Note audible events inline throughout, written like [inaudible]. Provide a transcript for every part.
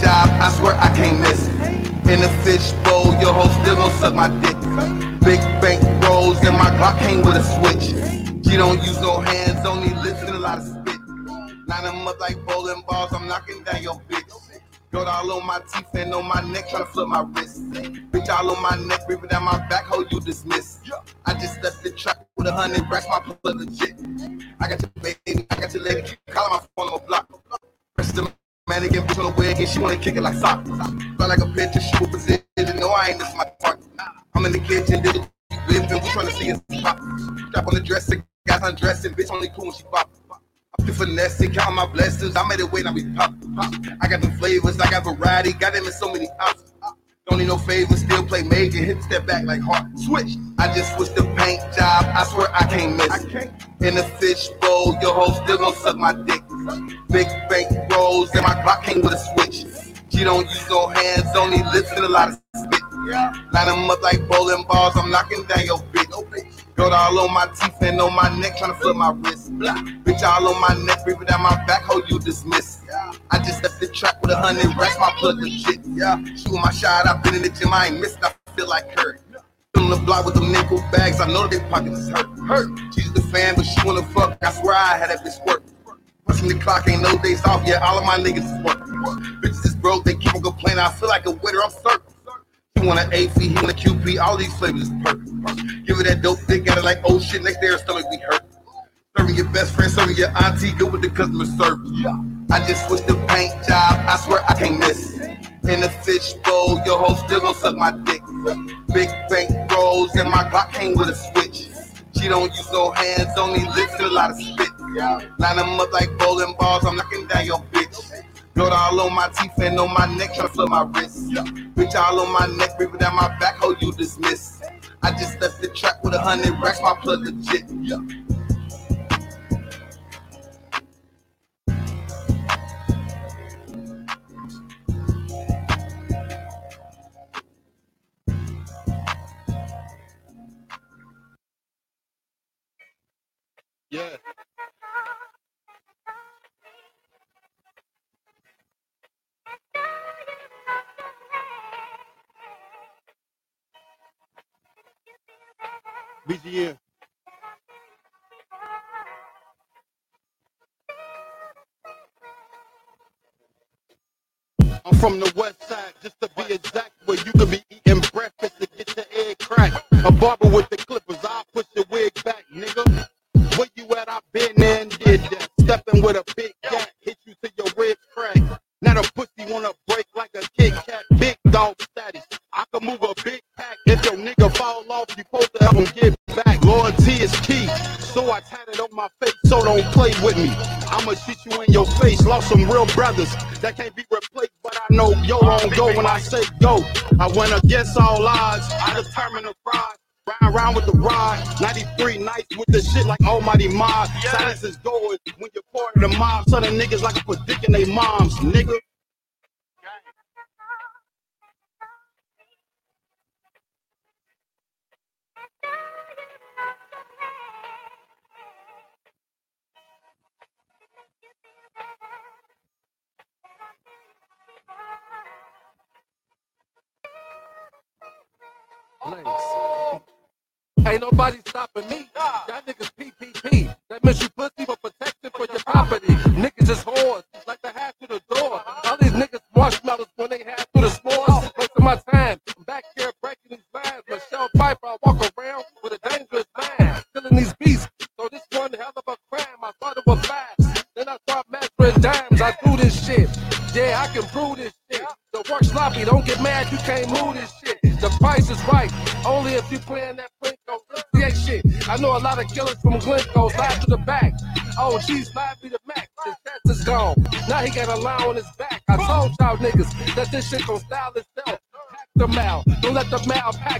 job, I swear I can't miss. It. In the fish bowl, your hoe still gon' suck my dick. Big bank rolls and my Glock came with a switch. She don't use no hands, only lips and a lot of spit. Line them up like bowling balls, I'm knocking down your bitch. Gold all on my teeth and on my neck, tryna flip my wrist. Bitch all on my neck, breathing down my back, hold you dismiss. I just left the trap with a hundred racks, my plug legit. I got your baby, I got your lady, calling my mannequin, bitch on the wig, and she wanna kick it like soccer. Felt like a bitch, she was position, no, I ain't this my target. I'm in the kitchen, diddle, living, we tryna see us pop. Drop on the dresser, guys undressing, bitch only cool when she pop. I'm the finesse, count my blessings. I made it wait, now we pop, pop. I got the flavors, I got variety, got them in so many options. Don't need no favors, still play major, hit step back like hard. Switch. I just switched the paint job, I swear I can't miss. I can't. In the fish bowl, your hoe still gon' suck my dick. Big bank rolls, and my Glock came with a switch. She don't use no hands, only lips and a lot of spit. Line them up like bowling balls, I'm knocking down your bitch. Gold all on my teeth and on my neck, trying to flip my wrist. Bitch all on my neck, breathing down my back, hold you dismiss. Yeah. I just left the trap with a hundred racks, my plug legit. Yeah, shooting my shot, I've been in the gym, I ain't missed, I feel like Curry. On the block with them nickel bags, I know that they pockets hurt. Hurt. She's the fan, but she wanna fuck. I swear I had that bitch work. Pushing the clock, ain't no days off yet. All of my niggas is work. Bitches is broke, they keep on complaining. I feel like a winner, I'm certain. He want an AP, he want a QP, all these flavors is perfect. Give it that dope dick, got it like, oh shit, next day her stomach be hurt. Serving your best friend, serving your auntie, good with the customer service. Yeah. I just switched the paint job, I swear I can't miss. In the fish bowl, your hoe still gon' suck my dick. Big bank rolls, and my Glock came with a switch. She don't use no hands, only lips and a lot of spit. Line them up like bowling balls, I'm knocking down your bitch. Gold all on my teeth and on my neck, tryna flip my wrist. Bitch all on my neck, breathing down my back, hold you dismiss. I just left the trap with a hundred racks, my plug legit. Yeah. I'm from the west side, just to be exact, where you could be eating breakfast to get your egg cracked. A barber with the clippers, I'll push your wig back, nigga. Where you at? I been there and did that. Stepping with a big cat, hit you to your ribs crack. Now the pussy wanna break like a Kit Kat, big dog status. I can move a big pack. If your nigga fall off, you supposed to help get back. Loyalty is key, so I tatted on my face, so don't play with me. I'ma shoot you in your face. Lost some real brothers that can't be go when I say go. I went against all odds. I determined to rise. Ride around with the rod, 93 nights with the shit like Almighty Mob. Silence is gold when you're part of the mob. Son of niggas like a predicting they moms, nigga. Ain't nobody stopping me. Y'all niggas PPP. That means you pussy for protection for your property. Niggas is whores, like the half to the door. All these niggas marshmallows when they have to the s'mores. Wasting my time. I'm back here breaking these vines. Michelle Pfeiffer, I walk around with a dangerous mind. Killing these beasts. A lie on his back. I told y'all niggas that this shit gon' style itself. Pack the mouth, don't let the mouth pack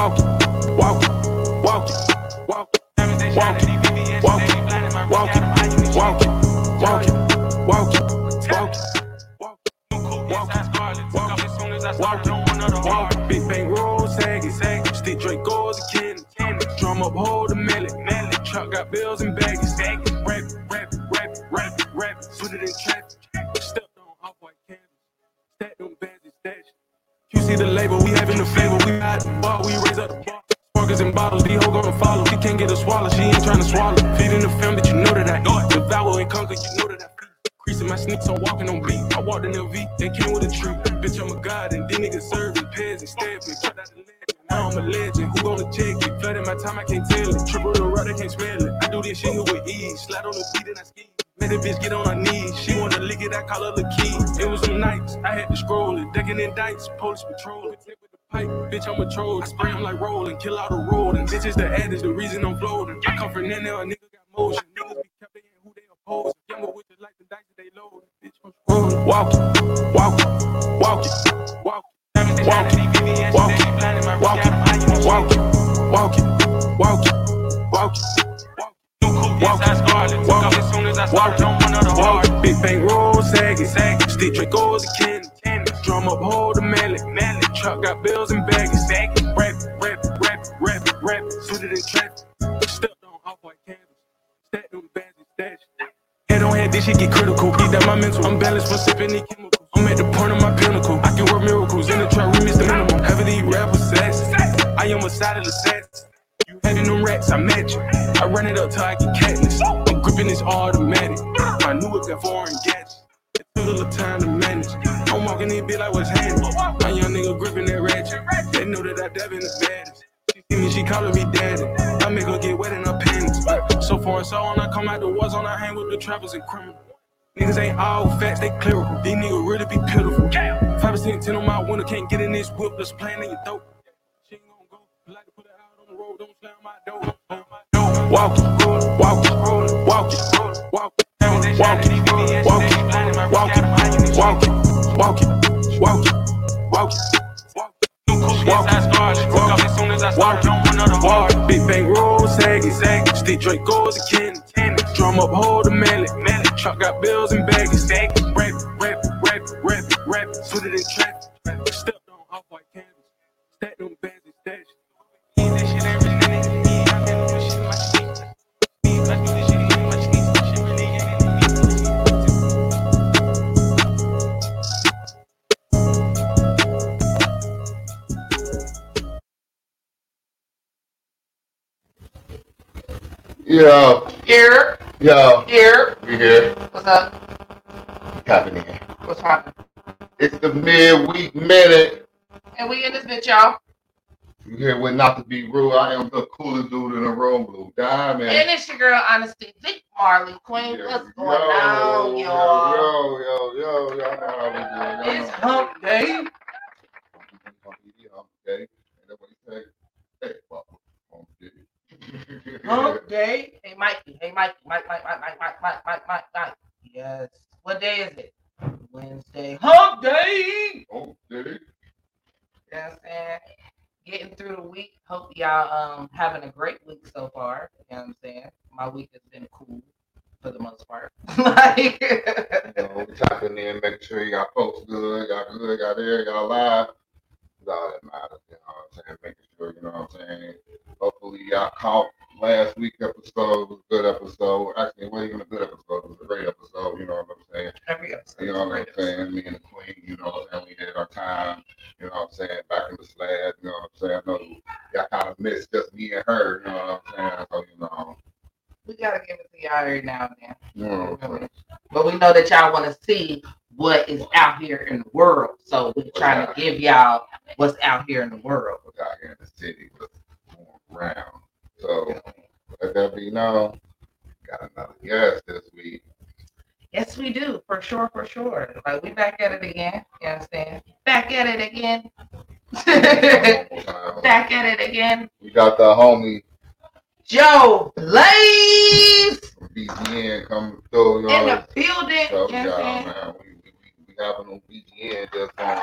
walk it, walk it, walk it, walk it, walk it, walk it, walk it, walk it, walk it, walk it, walk it, walk it, walk it, walk it, big bang roll, saggy, saggy, stick Dracos and candy, drum up, hold the melody, melody, truck got bills and baggies, rap, rap, rap, rap, rap, put it in traffic, stepped on off-white canvas, stack them bands and stash. You see the label, we having the favor, got the bar, we raise up the bar. Sparkers and bottles, these hoes gonna follow. She can't get a swallow, she ain't trying to swallow. Feeding the fam that you know that I eat. Devour and conquer, you know that I feed. Creasing my sneaks, I'm walking on beat. I walked in LV, they came with a tree. Bitch, I'm a god, and these niggas serving pairs and stab me. Cut out the legend, now I'm a legend. Who gonna check it? Flooding my time, I can't tell it. Triple the they can't smell it. I do this shit with ease. Slide on the beat and I ski. Made a bitch get on her knees. She wanna lick it, I call her the key. It was some nights, I had to scroll it. Decking in dice, police patrol. It the Pipe, bitch, I'm patrolled. I spray him like rolling, kill out the road. And bitches the ad is the reason I'm floating. I come from in there, a nigga got motion. Niggas be kept in who they oppose. Younger with the like the dice they load. Bitch, I'm rolling. Walk it, walk it, walk it, walk it. Walk it, walk it, walk it, walk it, walk it, walk it, walk it. Walk it, walk it, walk it, walk it, big walk roll, walk it, walk it, walk, drink walk a walk minimum. Heavy rappers sass. I am a side of the sass. You having them rats, I match you. I run it up till I get catalyst. I'm gripping this automatic. My new whip got foreign gadgets. It took a little time to manage. I'm walking in, be like, what's happening? My young nigga gripping that ratchet. They know that I dab in the baddest. She see me, she calling me daddy. I make her get wet in her panties. So far and so on, I come out the war zone, I hang with the trappers and criminals. Niggas ain't all facts, they clerical. These niggas really be pitiful. 5% 10 on my window, can't get in this whip, let's playing in your throat. She ain't gonna go. Like to put it out on the road, don't slam my door. Walk it, walk it, walk it, walk it, walk it, walk it, walk it, walk it, walk it, walk it, walk it, walk it. Walk it, walk it, walk it, walk it, big bang roll, saggy, saggy, stick Dracos and candy, drum up, hold the mallet, mallet, truck got bills and baggies, saggy, rap, rap, rap, rap, rap, put it in traffic, stepped on off-white canvas, stack them bands and stash. Yo, Here, yo, here. we here. What's up? Tapping in. What's happening? It's the midweek minute. And we in this bitch, y'all. You hear with not to be rude. I am the coolest dude in the room, Blue Diamond. And it's your girl, Honesty, Vic Marley, Queen. Yeah, What's going on, y'all? Yo, yo, yo, y'all know how we do. Y'all It's hump day. Okay. Ain't that what say? Hey, hump day. Hump day. Hey, Mikey. Hey, Mikey. Mike, Mike, Mike, Mike, Mike, Mike, Mike, Mike, Mike. Yes. What day is it? Wednesday. Hump day. Hump day. You know what I'm saying? Getting through the week. Hope y'all um having a great week so far. You know what I'm saying? My week has been cool for the most part. [laughs] like You know, tapping in, making sure you got folks good, got good, got there, got alive. All that matters, you know what I'm saying? Making sure, you know what I'm saying? Hopefully y'all caught last week episode It was a good episode. Actually, it wasn't even a good episode, it was a great episode, you know what I'm saying? every episode. You know what I'm saying? Me and the queen, you know what I'm saying? We had our time, you know what I'm saying? Back in the slab, you know what I'm saying? I know y'all kind of missed just me and her, you know what I'm saying? So, you know, We gotta give it to y'all every now and then. you know what I'm saying? But we know that y'all want to see what is out here in the world. So we're trying to give y'all what's out here in the world. What's out here in the city, what's going around. So, let that be known. Got another guest this week. Yes, we do, for sure, for sure. Like we back at it again. You understand? Back at it again. [laughs] Back at it again. we got the homie Joe Blaze BGN coming through, you in the building. So, You know what I'm y'all, man, we, we, we, we having on BGN just on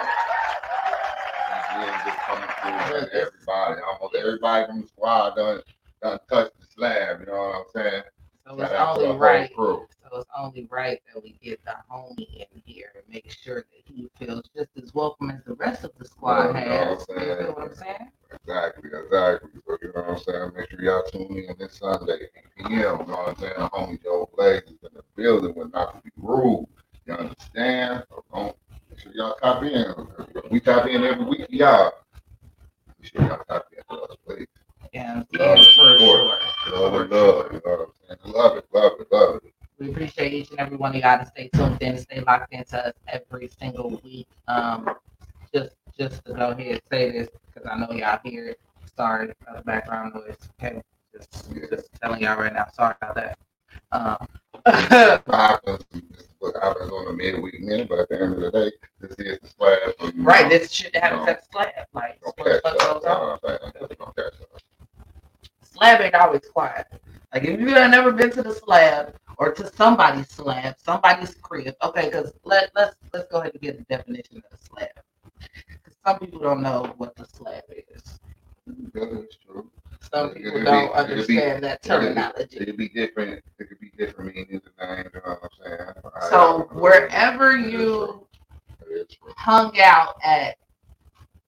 then just coming through and everybody, almost everybody from the squad done done touched the slab. You know what I'm saying? So it's out to the only right. So it's only right that we get the homie in here and make sure that he feels just as welcome as the rest of the squad you know has. what I'm You saying? what I'm saying? Exactly, exactly. So you know what I'm saying? Make sure y'all tune in this Sunday, 8 p.m. You know what I'm saying? Homie Joe Blaze is in the building with not to be rude. You understand? So don't make sure y'all tap in. We tap in every week, y'all. Make sure y'all tap in to us, please. Yeah, Love yeah, for sure. Love and love. You know what I'm? Love it, love it, love it. We appreciate each and every one of y'all to stay tuned in, stay locked into us every single week. Um, just just to go ahead and say this because I know y'all hear it. Sorry for the background noise. Okay, just just telling y'all right now. Sorry about that. Um, [laughs] What happens, what happens on the midweek minute, but at the end of the day, this is the slab. right, know, this shit happens No. at the slab. Like don't what the catch fuck goes on? know what I'm saying? Don't catch up. slab ain't always quiet. Like if you have never been to the slab or to somebody's slab, somebody's crib, okay, because let let's let's go ahead and get the definition of the slab. Because some people don't know what the slab is. That is true. Some people be- don't be- understand that be- terminology. It could be different. It could be different meanings and names. You know what I'm saying? So I- wherever you true. It is true. hung out at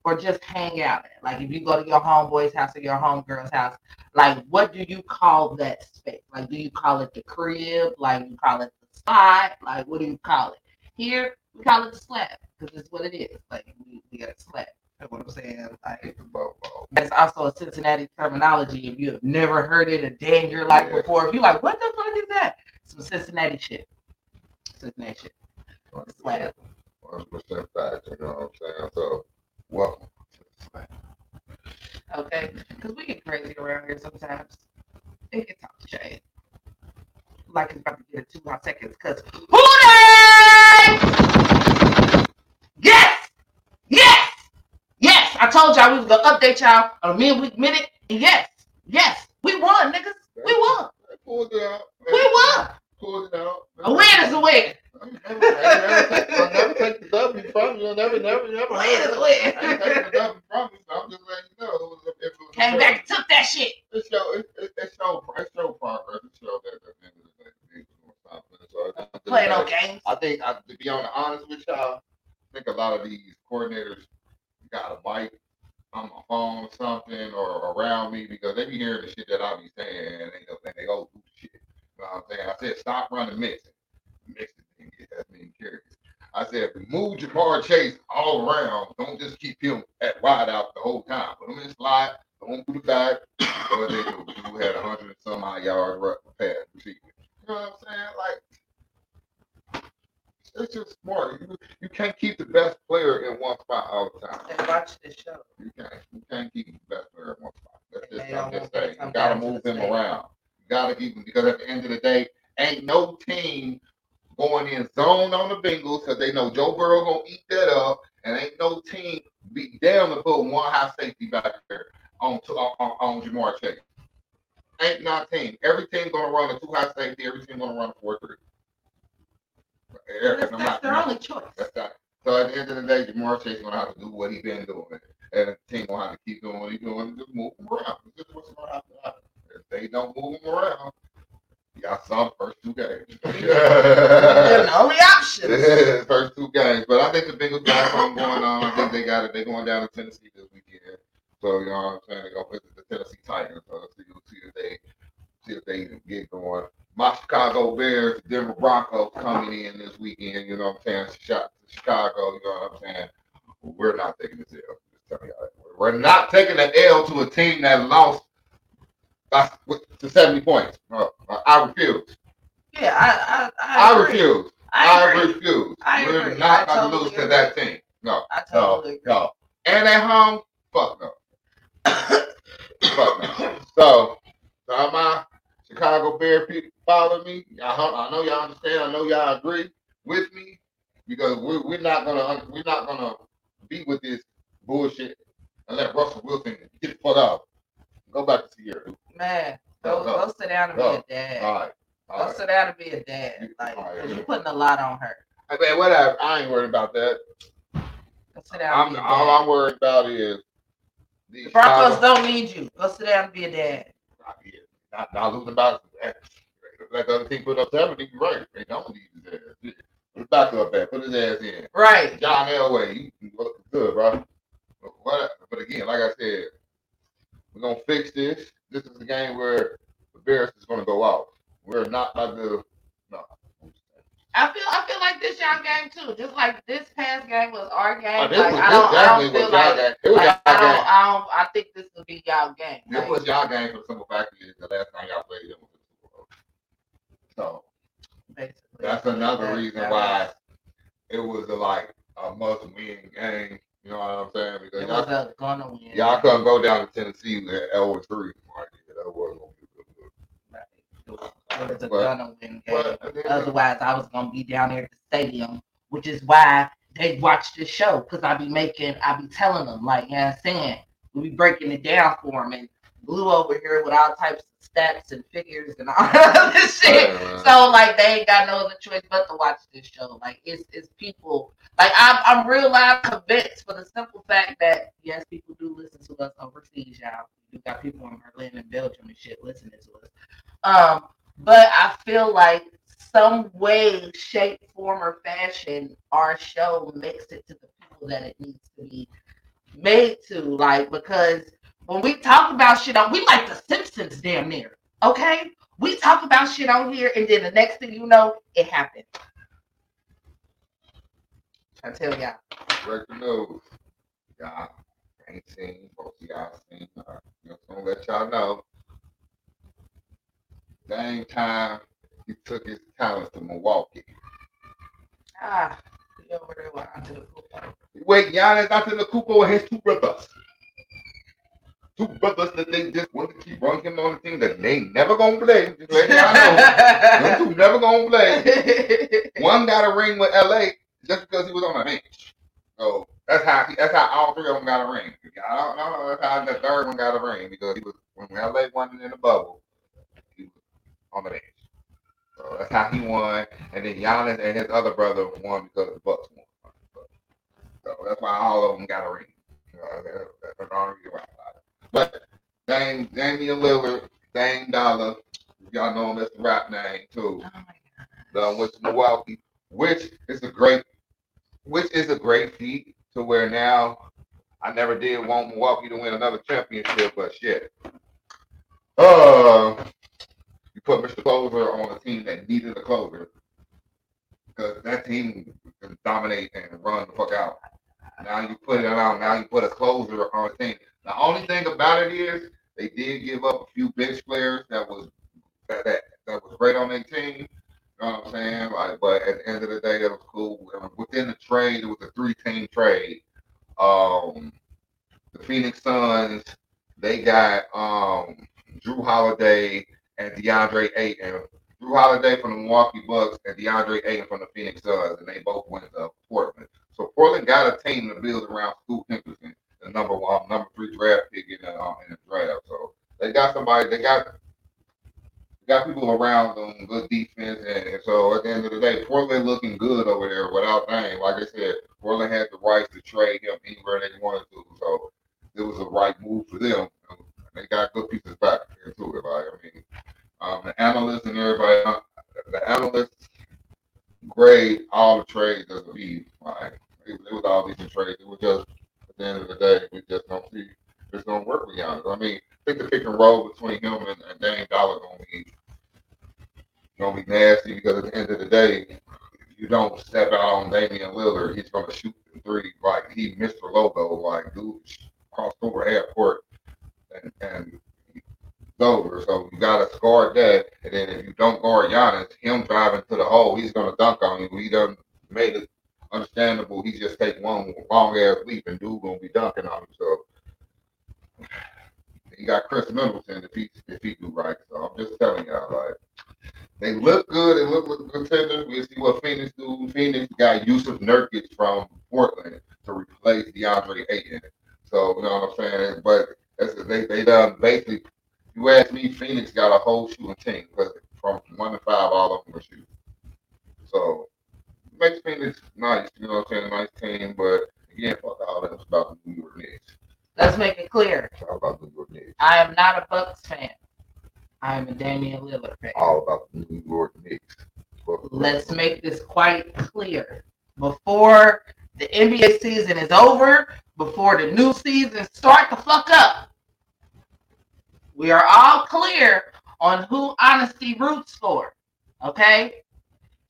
or just hang out at, like if you go to your homeboy's house or your homegirl's house, like what do you call that space? Like do you call it the crib? Like you call it the spot? Like what do you call it? Here we call it the slab because it's what it is. Like we, we got a slab. You know what I'm saying? Like It's a bobo. that's also a Cincinnati terminology. If you have never heard it a day in your life Yeah. before, if you're like, what the fuck is that? Some Cincinnati shit. Cincinnati shit. Slab. 100% fact. You know what I'm saying? So, welcome to the slab. Okay? Because we get crazy around here sometimes. It off the shade. Like it's about to get in two hot seconds. Because who? Yes! Yes! Yes! I told y'all we was going to update y'all on a midweek minute. And yes, yes, we won, niggas. We won. They pulled it out. We won. Pulled out. A win is a win. I never, I never, take, I never take the W from you. I never, never, never. Win is a I win. I ain't taking the W from you. So I'm just letting you know. It was, it was Came back and took that shit. It show, it, it, it show, it show progress. It show that at the end of the day, the Eagles gonna stop playing. So of the Playing no games. I think, I, to be on the honest with y'all, I think a lot of these coordinators got a bite on my phone or something or around me because they be hearing the shit that I be saying and they go, and they go through the shit. You know what I'm saying? I said, stop running Mixon. Mixon didn't get that many carries. I said, move Ja'Marr Chase all around. Don't just keep him at wide out the whole time. Put him in slide, throw him through the back. What they do? You had 100 and some odd yards right pass receiving. You know what I'm saying? Like, it's just smart. You, you can't keep the best player in one spot all the time. And watch this show. You can't. You can't keep the best player in one spot. That's just, I'm just saying. You gotta move the him around. Gotta keep him because at the end of the day, ain't no team going in zone on the Bengals because they know Joe Burrow gonna eat that up, and ain't no team be down to put one high safety back there on to, on, on, on Ja'Marr Chase. Ain't not team. Every team gonna run a two high safety. Every team gonna run a four three. That's, that's their only choice. That's that. So at the end of the day, Ja'Marr Chase gonna have to do what he been doing, and the team gonna have to keep doing what he doing and just move him around. Is what's gonna happen. If they don't move him around, y'all saw the first two games. They're the only options. first two games, but I think the Bengals got something going on. I think they got it. They're going down to Tennessee this weekend. So you know what I'm saying? They go visit the Tennessee Titans. So let's see, see if they see if they even get going. My Chicago Bears, Denver Broncos coming in this weekend. You know what I'm saying? Shot to Chicago. You know what I'm saying? We're not taking this L. Just tell y'all that. We're not taking the L to a team that lost by to 70 points. No, I refuse. Yeah, I I, I, I refuse. I I, agree. refuse. I We're agree. not I going to totally lose to that team. No, I no, agree. no. And at home, fuck no. fuck no. So, so all my Chicago Bear people follow me. Y'all, I know y'all understand. I know y'all agree with me because we're, we're not gonna we're not gonna be with this bullshit and let Russell Wilson get the fuck out. Go back to Ciara. Man, go Go, go. go sit down and Go. be a dad. All right. All Go right. sit down and be a dad. Like, right. you're putting a lot on her. I mean, whatever. I ain't worried about that. Go sit down. I'm, all dad. I'm worried about is The Broncos Chicago- don't need you. Go sit down and be a dad. Yeah, not, not losing by like the other team put up seventy, right? They don't need his ass. Yeah. Put his back up there, put his ass in. Right. John Elway, you you looking good, bro. But, what, but again, like I said, we're gonna fix this. This is the game where the Bears is gonna go off. We're not like the no. I feel I feel like this y'all game too. Just like this past game was our game. Oh, like was, I don't I don't feel like, game. It was like y'all I game. don't I don't I think this will be y'all game. This Like, was y'all game for the simple fact is the last time y'all played them was the Super Bowl. So basically. that's another reason why it was a, like a must win game. You know what I'm saying? Because it y'all, a gonna win. y'all couldn't go down to Tennessee 0 3. Like, that wasn't gonna be good. Right. It was, a But- gonna win game. But at the end of- Otherwise, I was gonna be down there at the stadium, which is why they watch this show because I be making, I be telling them like, you know what I'm saying, we be breaking it down for them, and Blue over here with all types of stats and figures and all [laughs] this shit. Man. So like they ain't got no other choice but to watch this show. Like it's it's people like I'm I'm real live convinced for the simple fact that yes, people do listen to us overseas, y'all. We got people in Berlin and Belgium and shit listening to us. Um, but I feel like some way, shape, form, or fashion, our show makes it to the people that it needs to be made to. Like because when we talk about shit on, we like the Simpsons damn near. Okay, we talk about shit on here, and then the next thing you know, it happened. I tell y'all. breaking news. Y'all ain't seen, both y'all seen. Uh, just gonna let y'all know. Same time he took his talents to Milwaukee. Ah, we over there with onto the. Wait, Giannis Antetokounmpo and his two brothers. Two brothers that they just want to keep running him on the team that they never gonna play. Just let y'all know. [laughs] Them two never gonna play. One got a ring with LA just because he was on the bench. So that's how he, that's how all three of them got a ring. I don't know. That's how the third one got a ring because he was when LA won it in the bubble, he was on the bench. So that's how he won. And then Giannis and his other brother won because the Bucks won. So that's why all of them got a ring. You know, that- that's the only reason why. But Dame, Damian Lillard, Dame Dollar, y'all know him as the rap name too Oh God. with Milwaukee, which is a great, which is a great feat to where now I never did want Milwaukee to win another championship, but shit. Uh, you put Mr. Closer on a team that needed a closer because that team can dominate and run the fuck out. Now you put it on. Now you put a closer on a team. The only thing about it is they did give up a few bench players that was that that, was great on their team. You know what I'm saying? Like, but at the end of the day, that was cool. Within the trade, it was a three-team trade. Um, the Phoenix Suns, they got um Jrue Holiday and DeAndre Ayton. Jrue Holiday from the Milwaukee Bucks and DeAndre Ayton from the Phoenix Suns, and they both went to Portland. So Portland got a team to build around Scoot Henderson, the number one, number three draft pick in the, um, in the draft. So they got somebody. They got got people around them, good defense, and, and so at the end of the day, Portland looking good over there without Dame. Like I said, Portland had the rights to trade him anywhere they wanted to, so it was a right move for them. They got good pieces back into it. Like I mean, um, the analysts and everybody, uh, the analysts grade all the trades as a B. Like it, it was all decent trades. It was just the end of the day, we just don't see it's gonna work with Giannis. I mean, I think the pick and roll between him and, and Dame Dollar gonna be gonna be nasty because at the end of the day, if you don't step out on Damian Lillard, he's gonna shoot the three like he Mr. Logo, like dude crossed over half court and and over. So you gotta guard that, and then if you don't guard Giannis, him driving to the hole, he's gonna dunk on you. He done made it understandable. He just take one long ass leap and dude gonna be dunking on him. So you got Khris Middleton if he if he do right. So I'm just telling y'all, like they look good. They look like contenders. We'll see what Phoenix do. Phoenix got Jusuf Nurkić from Portland to replace DeAndre Ayton. So you know what I'm saying. But that's, they they done basically. You ask me, Phoenix got a whole shooting team because from one to five, all of them can shoot. So makes Phoenix nice. You know what I'm saying? Nice team, but Again, fuck all that. About the New York Knicks. Let's make it clear. It's all about the New York Knicks. I am not a Bucks fan. I am a Damian Lillard fan. All about the New York Knicks. Let's make this quite clear. Before the NBA season is over, before the new season start the fuck up, we are all clear on who Honesty roots for. Okay?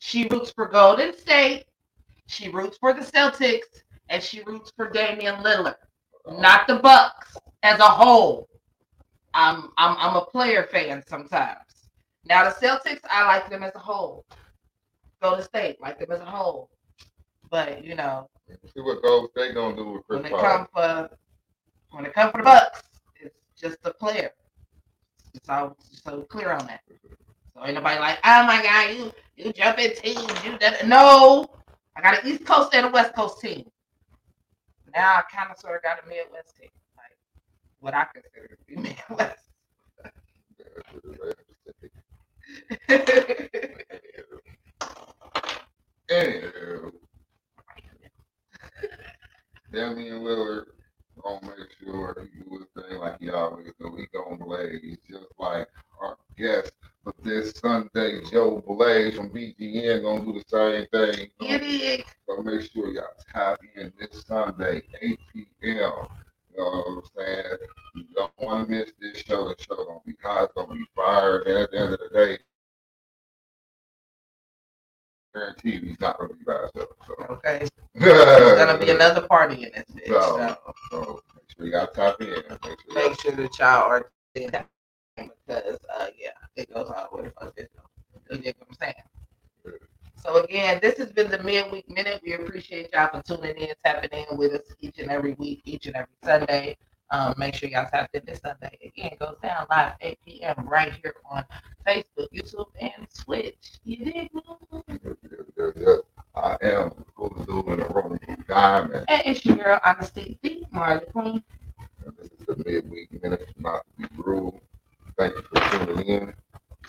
She roots for Golden State, she roots for the Celtics, and she roots for Damian Lillard, not the Bucks as a whole. I'm I'm I'm a player fan sometimes. Now the Celtics, I like them as a whole. Golden State, like them as a whole. But you know, See what Gold State gonna do with Chris when it Paul. comes for when it comes for the Bucks, it's just a player. It's all so clear on that. So ain't nobody like, oh my god, you you jumping teams, you that no. I got an East Coast and a West Coast team. Now I kind of sort of got a Midwest team, like what I consider to be [laughs] Midwest. [laughs] Anywho, Damian Lillard gonna make sure he do his thing like he always do. He gonna blaze just like our guest for this Sunday, Joe Blaze from BGN gonna do the same thing. You? So make sure y'all tap in this Sunday, 8 p.m. You know what I'm saying? You don't want to miss this show. The show gonna be hot, it's gonna be fire. And at the end of the day, guarantee he's not gonna be by himself. So. Okay. [laughs] There's gonna be another party in this bitch. So, So so make sure y'all tap in. Make sure make sure that y'all are because uh yeah, it goes all the way to fuck. You dig what I'm saying? So again, this has been the midweek minute. We appreciate y'all for tuning in, tapping in with us each and every week, each and every Sunday. Um, make sure y'all tap in this Sunday. Again, it goes down live 8 p.m. right here on Facebook, YouTube, and Twitch. You dig? I am going to do in room with Diamond. And it's your girl, Honesty D, Marley Queen. And This is the midweek minute, not to be rude. Thank you for tuning in.